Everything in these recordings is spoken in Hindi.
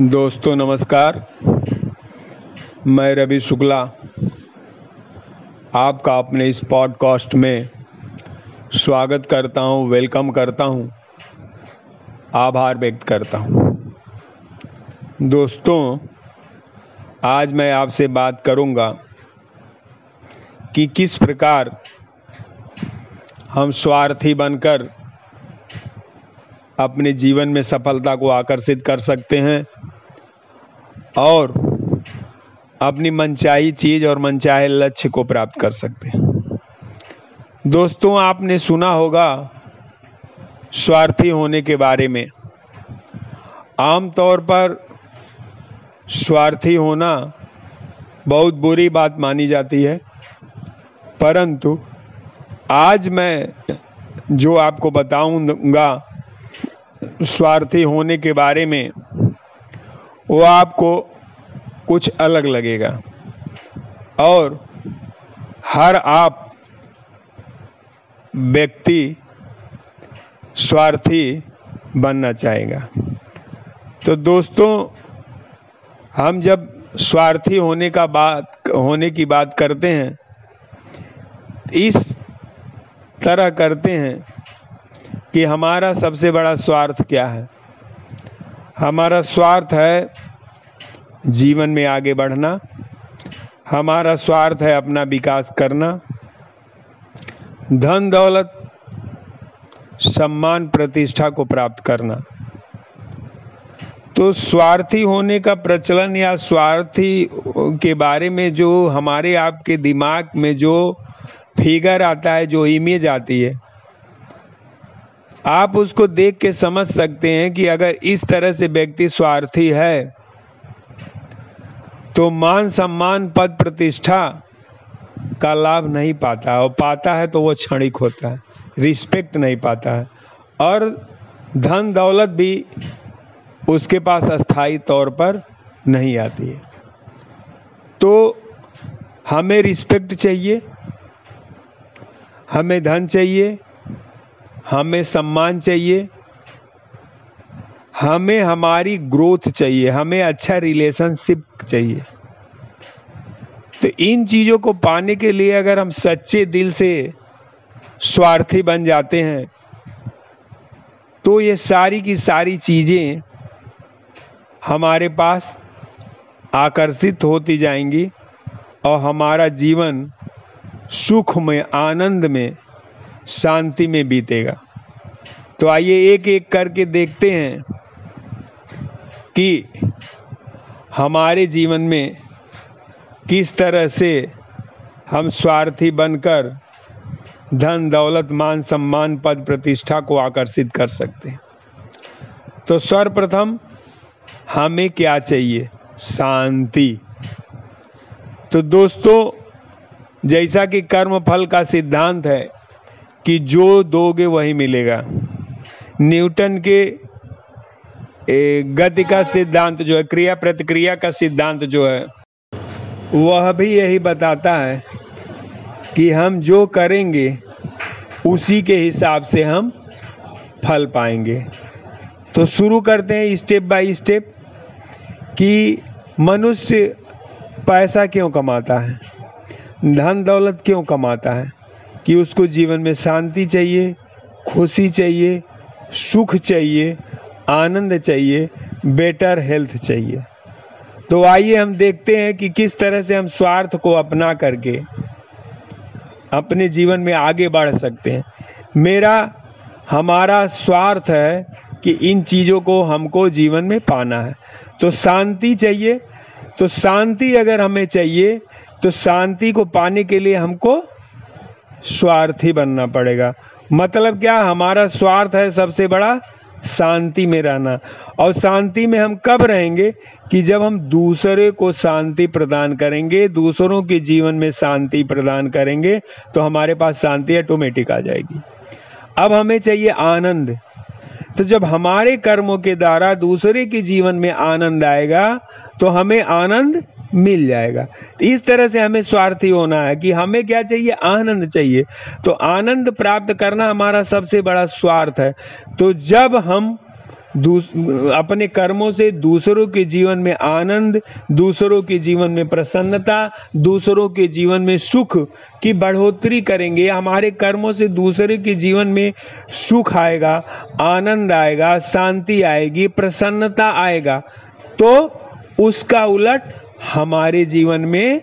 दोस्तों नमस्कार मैं रवि शुक्ला आपका अपने इस पॉडकास्ट में स्वागत करता हूँ, वेलकम करता हूँ, आभार व्यक्त करता हूँ। दोस्तों आज मैं आपसे बात करूँगा कि किस प्रकार हम स्वार्थी बनकर अपने जीवन में सफलता को आकर्षित कर सकते हैं और अपनी मनचाही चीज़ और मनचाहे लक्ष्य को प्राप्त कर सकते हैं। दोस्तों, आपने सुना होगा स्वार्थी होने के बारे में। आमतौर पर स्वार्थी होना बहुत बुरी बात मानी जाती है, परंतु आज मैं जो आपको बताऊँगा स्वार्थी होने के बारे में वो आपको कुछ अलग लगेगा। और हर आप व्यक्ति स्वार्थी बनना चाहेगा। तो दोस्तों, हम जब स्वार्थी होने का बात, होने की बात करते हैं, इस तरह करते हैं कि हमारा सबसे बड़ा स्वार्थ क्या है? हमारा स्वार्थ है जीवन में आगे बढ़ना। हमारा स्वार्थ है अपना विकास करना। धन, दौलत, सम्मान, प्रतिष्ठा को प्राप्त करना। तो स्वार्थी होने का प्रचलन या स्वार्थी के बारे में जो हमारे आपके दिमाग में जो फिगर आता है, जो इमेज आती है आप उसको देख के समझ सकते हैं कि अगर इस तरह से व्यक्ति स्वार्थी है तो मान सम्मान, पद प्रतिष्ठा का लाभ नहीं पाता और पाता है तो वो क्षणिक होता है, रिस्पेक्ट नहीं पाता है। और धन दौलत भी उसके पास अस्थाई तौर पर नहीं आती है। तो हमें रिस्पेक्ट चाहिए, हमें धन चाहिए हमें सम्मान चाहिए। हमें हमारी ग्रोथ चाहिए। हमें अच्छा रिलेशनशिप चाहिए। तो इन चीज़ों को पाने के लिए अगर हम सच्चे दिल से स्वार्थी बन जाते हैं तो ये सारी की सारी चीज़ें हमारे पास आकर्षित होती जाएँगी और हमारा जीवन सुख में आनंद में शांति में बीतेगा। तो आइए एक एक करके देखते हैं कि हमारे जीवन में किस तरह से हम स्वार्थी बनकर धन, दौलत, मान, सम्मान, पद, प्रतिष्ठा को आकर्षित कर सकते हैं। तो सर्वप्रथम हमें क्या चाहिए? शांति। तो दोस्तों, जैसा कि कर्म फल का सिद्धांत है कि जो दोगे वही मिलेगा। न्यूटन के गति का सिद्धांत जो है, क्रिया प्रतिक्रिया का सिद्धांत जो है, वह भी यही बताता है कि हम जो करेंगे, उसी के हिसाब से हम फल पाएँगे। तो शुरू करते हैं स्टेप बाय स्टेप कि मनुष्य पैसा क्यों कमाता है? धन दौलत क्यों कमाता है? कि उसको जीवन में शांति चाहिए, खुशी चाहिए, सुख चाहिए, आनंद चाहिए बेटर हेल्थ चाहिए। तो आइए हम देखते हैं कि किस तरह से हम स्वार्थ को अपना करके अपने जीवन में आगे बढ़ सकते हैं। मेरा, हमारा स्वार्थ है कि इन चीज़ों को हमको जीवन में पाना है। तो शांति चाहिए तो शांति अगर हमें चाहिए तो शांति को पाने के लिए हमको स्वार्थी बनना पड़ेगा। मतलब क्या? हमारा स्वार्थ है सबसे बड़ा शांति में रहना। और शांति में हम कब रहेंगे? कि जब हम दूसरे को शांति प्रदान करेंगे, दूसरों के जीवन में शांति प्रदान करेंगे तो हमारे पास शांति ऑटोमेटिक आ जाएगी। अब हमें चाहिए आनंद। तो जब हमारे कर्मों के द्वारा दूसरे के जीवन में आनंद आएगा तो हमें आनंद मिल जाएगा। तो इस तरह से हमें स्वार्थी होना है कि हमें क्या चाहिए? आनंद चाहिए। तो आनंद प्राप्त करना हमारा सबसे बड़ा स्वार्थ है। तो जब हम अपने कर्मों से दूसरों के जीवन में आनंद, दूसरों के जीवन में प्रसन्नता, दूसरों के जीवन में सुख की बढ़ोतरी करेंगे, हमारे कर्मों से दूसरे के जीवन में सुख आएगा, आनंद आएगा, शांति आएगी, प्रसन्नता आएगा तो उसका उलट हमारे जीवन में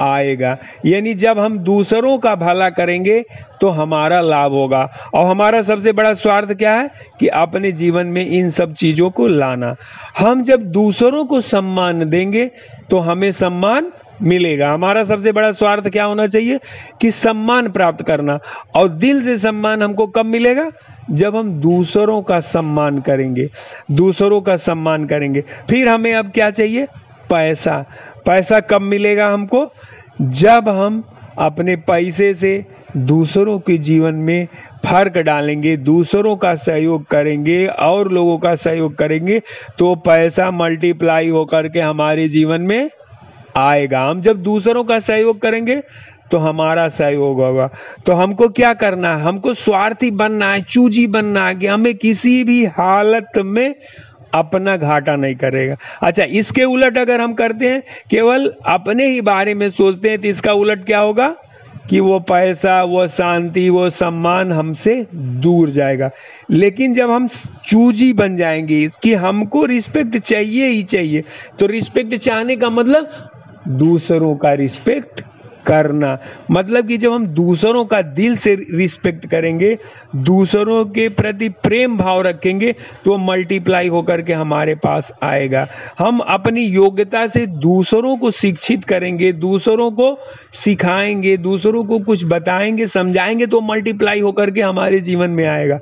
आएगा। यानी जब हम दूसरों का भला करेंगे तो हमारा लाभ होगा। और हमारा सबसे बड़ा स्वार्थ क्या है? कि अपने जीवन में इन सब चीज़ों को लाना। हम जब दूसरों को सम्मान देंगे तो हमें सम्मान मिलेगा। हमारा सबसे बड़ा स्वार्थ क्या होना चाहिए? कि सम्मान प्राप्त करना। और दिल से सम्मान हमको कब मिलेगा? जब हम दूसरों का सम्मान करेंगे। दूसरों का सम्मान करेंगे। फिर हमें अब क्या चाहिए? पैसा। पैसा कब मिलेगा हमको? जब हम अपने पैसे से दूसरों के जीवन में फ़र्क डालेंगे, दूसरों का सहयोग करेंगे, और लोगों का सहयोग करेंगे तो पैसा मल्टीप्लाई होकर के हमारे जीवन में आएगा। हम जब दूसरों का सहयोग करेंगे तो हमारा सहयोग होगा। तो हमको क्या करना है? हमको स्वार्थी बनना है, चूजी बनना है कि हमें किसी भी हालत में अपना घाटा नहीं करेगा। अच्छा इसके उलट अगर हम करते हैं, केवल अपने ही बारे में सोचते हैं तो इसका उलट क्या होगा? कि वो पैसा, वो शांति, वो सम्मान हमसे दूर जाएगा। लेकिन जब हम चूजी बन जाएँगे कि हमको रिस्पेक्ट चाहिए ही चाहिए तो रिस्पेक्ट चाहने का मतलब दूसरों का रिस्पेक्ट करना। मतलब कि जब हम दूसरों का दिल से रिस्पेक्ट करेंगे, दूसरों के प्रति प्रेम भाव रखेंगे तो मल्टीप्लाई होकर के हमारे पास आएगा। हम अपनी योग्यता से दूसरों को शिक्षित करेंगे, दूसरों को सिखाएँगे, दूसरों को कुछ बताएँगे, समझाएँगे तो मल्टीप्लाई होकर के हमारे जीवन में आएगा।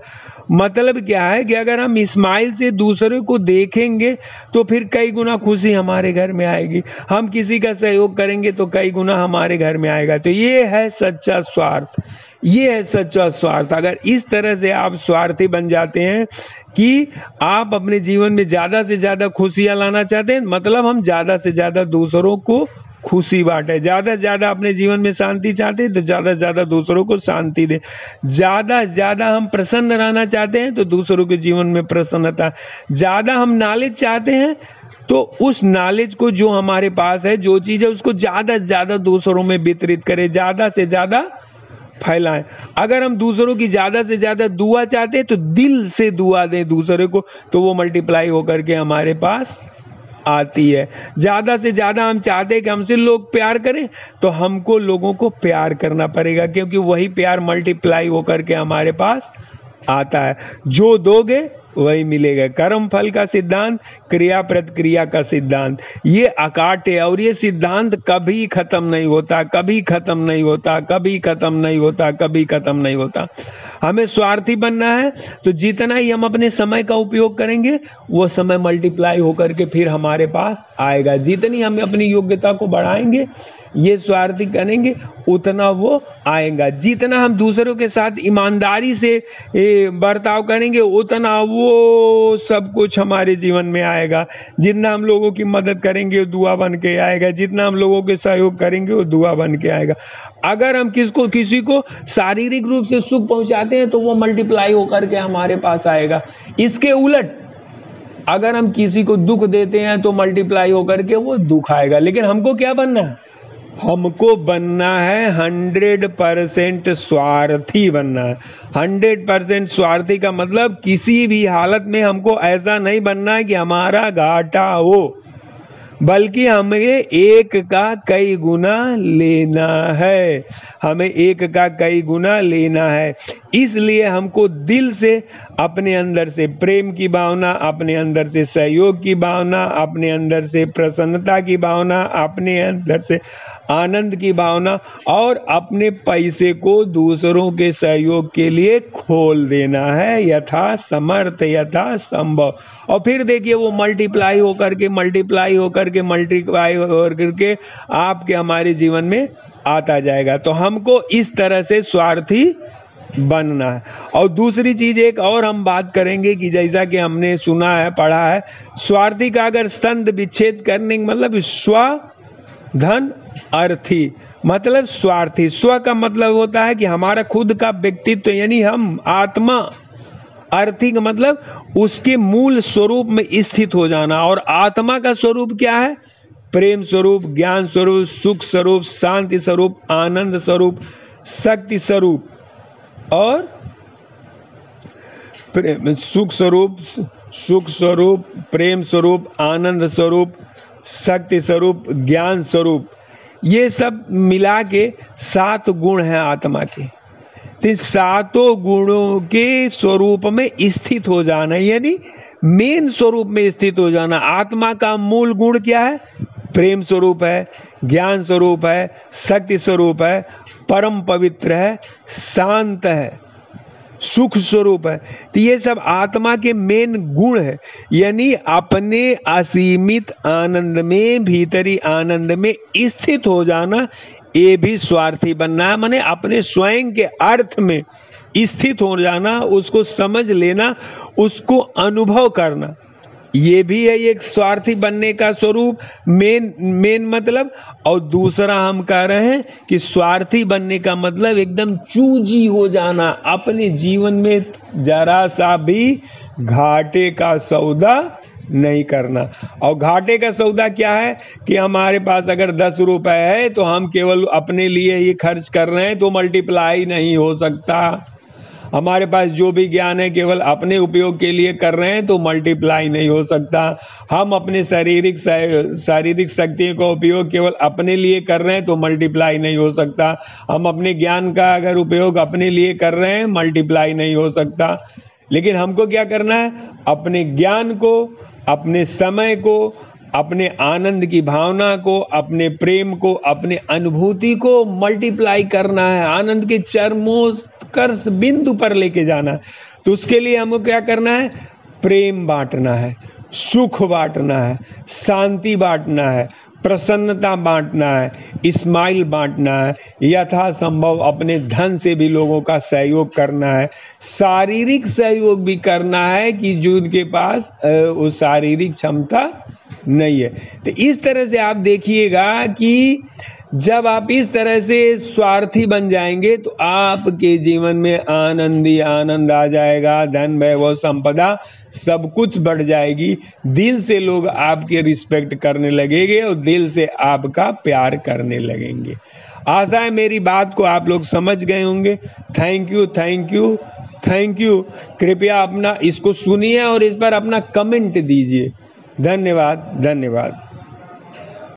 मतलब क्या है कि अगर हम इस्माइल से दूसरे को देखेंगे तो फिर कई गुना खुशी हमारे घर में आएगी। हम किसी का सहयोग करेंगे तो कई गुना हमारे घर में आएगा तो ये है सच्चा स्वार्थ। ये है सच्चा स्वार्थ। अगर इस तरह से आप स्वार्थी बन जाते हैं कि आप अपने जीवन में ज़्यादा से ज़्यादा खुशियाँ लाना चाहते हैं मतलब हम ज़्यादा से ज़्यादा दूसरों को खुशी बांटे। ज़्यादा से ज़्यादा अपने जीवन में शांति चाहते हैं तो ज़्यादा से ज़्यादा दूसरों को शांति दें। ज़्यादा से ज़्यादा हम प्रसन्न रहना चाहते हैं तो दूसरों के जीवन में प्रसन्नता। ज़्यादा हम नॉलेज चाहते हैं तो उस नॉलेज को जो हमारे पास है, जो चीज़ है, उसको ज़्यादा से ज़्यादा दूसरों में वितरित करें, ज़्यादा से ज़्यादा फैलाएँ। अगर हम दूसरों की ज़्यादा से ज़्यादा दुआ चाहते हैं तो दिल से दुआ दें दूसरे को तो वो मल्टीप्लाई होकर के हमारे पास आती है। ज़्यादा से ज़्यादा हम चाहते हैं कि हमसे लोग प्यार करें तो हमको लोगों को प्यार करना पड़ेगा, क्योंकि वही प्यार मल्टीप्लाई होकर के हमारे पास आता है। जो दोगे वही मिलेगा। कर्म फल का सिद्धांत, क्रिया प्रतिक्रिया का सिद्धांत। ये अकाट और ये सिद्धांत कभी खत्म नहीं होता, कभी खत्म नहीं होता, कभी खत्म नहीं होता, कभी खत्म नहीं होता। हमें स्वार्थी बनना है तो जितना ही हम अपने समय का उपयोग करेंगे, वो समय मल्टीप्लाई होकर के फिर हमारे पास आएगा। जितनी हम अपनी योग्यता को बढ़ाएँगे ये स्वार्थी करेंगे, उतना वो आएगा। जितना हम दूसरों के साथ ईमानदारी से बर्ताव करेंगे, उतना वो सब कुछ हमारे जीवन में आएगा। जितना हम लोगों की मदद करेंगे, वो दुआ बन के आएगा। जितना हम लोगों के सहयोग करेंगे, वो दुआ बन के आएगा। अगर हम किसको, किसी को शारीरिक रूप से सुख पहुंचाते हैं तो वो मल्टीप्लाई होकर के हमारे पास आएगा। इसके उलट, अगर हम किसी को दुख देते हैं तो मल्टीप्लाई होकर के वो दुख आएगा। लेकिन हमको क्या बनना है? हमको बनना है हंड्रेड परसेंट स्वार्थी बनना है। हंड्रेड परसेंट स्वार्थी का मतलब किसी भी हालत में हमको ऐसा नहीं बनना है कि हमारा घाटा हो, बल्कि हमें एक का कई गुना लेना है। हमें एक का कई गुना लेना है। इसलिए हमको दिल से, अपने अंदर से प्रेम की भावना, अपने अंदर से सहयोग की भावना, अपने अंदर से प्रसन्नता की भावना, अपने अंदर से आनंद की भावना और अपने पैसे को दूसरों के सहयोग के लिए खोल देना है। यथा समर्थ, यथा संभव। और फिर देखिए, वो मल्टीप्लाई होकर के मल्टीप्लाई होकर के मल्टीप्लाई होकर के आपके, हमारे जीवन में आता जाएगा। तो हमको इस तरह से स्वार्थी बनना है। और दूसरी चीज़, एक और हम बात करेंगे कि जैसा कि हमने सुना है, पढ़ा है, स्वार्थी का अगर संत विच्छेद करने मतलब स्व धन अर्थी मतलब स्वार्थी। स्व का मतलब होता है कि हमारा खुद का व्यक्तित्व, यानी हम आत्मा। अर्थिक मतलब उसके मूल स्वरूप में स्थित हो जाना। और आत्मा का स्वरूप क्या है? प्रेम स्वरूप, ज्ञान स्वरूप, सुख स्वरूप, शांति स्वरूप, आनंद स्वरूप, शक्ति स्वरूप। और सुख स्वरूप सुख स्वरूप, प्रेम स्वरूप, आनंद स्वरूप, शक्ति स्वरूप, ज्ञान स्वरूप। ये सब मिला के सात गुण हैं आत्मा के। तो सातों गुणों के स्वरूप में स्थित हो जाना, यानी मेन स्वरूप में स्थित हो जाना। आत्मा का मूल गुण क्या है? प्रेम स्वरूप है, ज्ञान स्वरूप है शक्ति स्वरूप है, परम पवित्र है, शांत है। सुख स्वरूप है। तो ये सब आत्मा के मेन गुण है। यानी अपने असीमित आनंद में, भीतरी आनंद में स्थित हो जाना, ये भी स्वार्थी बनना है मैंने अपने स्वयं के अर्थ में स्थित हो जाना, उसको समझ लेना, उसको अनुभव करना। ये भी है एक स्वार्थी बनने का स्वरूप, मेन मेन मतलब। और दूसरा हम कह रहे हैं कि स्वार्थी बनने का मतलब एकदम चूजी हो जाना, अपने जीवन में जरा सा भी घाटे का सौदा नहीं करना। और घाटे का सौदा क्या है कि हमारे पास अगर दस रुपए है तो हम केवल अपने लिए ही खर्च कर रहे हैं तो मल्टीप्लाई नहीं हो सकता। हमारे पास जो भी ज्ञान है, केवल अपने उपयोग के लिए कर रहे हैं तो मल्टीप्लाई नहीं हो सकता। हम अपने शारीरिक शारीरिक शक्तियों का उपयोग केवल अपने लिए कर रहे हैं तो मल्टीप्लाई नहीं हो सकता। हम अपने ज्ञान का अगर उपयोग अपने लिए कर रहे हैं मल्टीप्लाई नहीं हो सकता। लेकिन हमको क्या करना है? अपने ज्ञान को, अपने समय को अपने आनंद की भावना को, अपने प्रेम को, अपने अनुभूति को मल्टीप्लाई करना है। आनंद के चरमों उत्कर्ष बिंदु पर लेके जाना तो उसके लिए हमको क्या करना है? प्रेम बांटना है, सुख बांटना है, शांति बांटना है, प्रसन्नता बांटना है स्माइल बांटना है, यथासंभव अपने धन से भी लोगों का सहयोग करना है। शारीरिक सहयोग भी करना है कि जो उनके पास वो शारीरिक क्षमता नहीं है। तो इस तरह से आप देखिएगा कि जब आप इस तरह से स्वार्थी बन जाएँगे तो आपके जीवन में आनंद ही आनंद आ जाएगा, धन वैभव संपदा सब कुछ बढ़ जाएगी। दिल से लोग आपके रिस्पेक्ट करने लगेंगे और दिल से आपका प्यार करने लगेंगे। आशा है मेरी बात को आप लोग समझ गए होंगे। Thank you thank you thank you कृपया अपना इसको सुनिए और इस पर अपना कमेंट दीजिए। धन्यवाद धन्यवाद।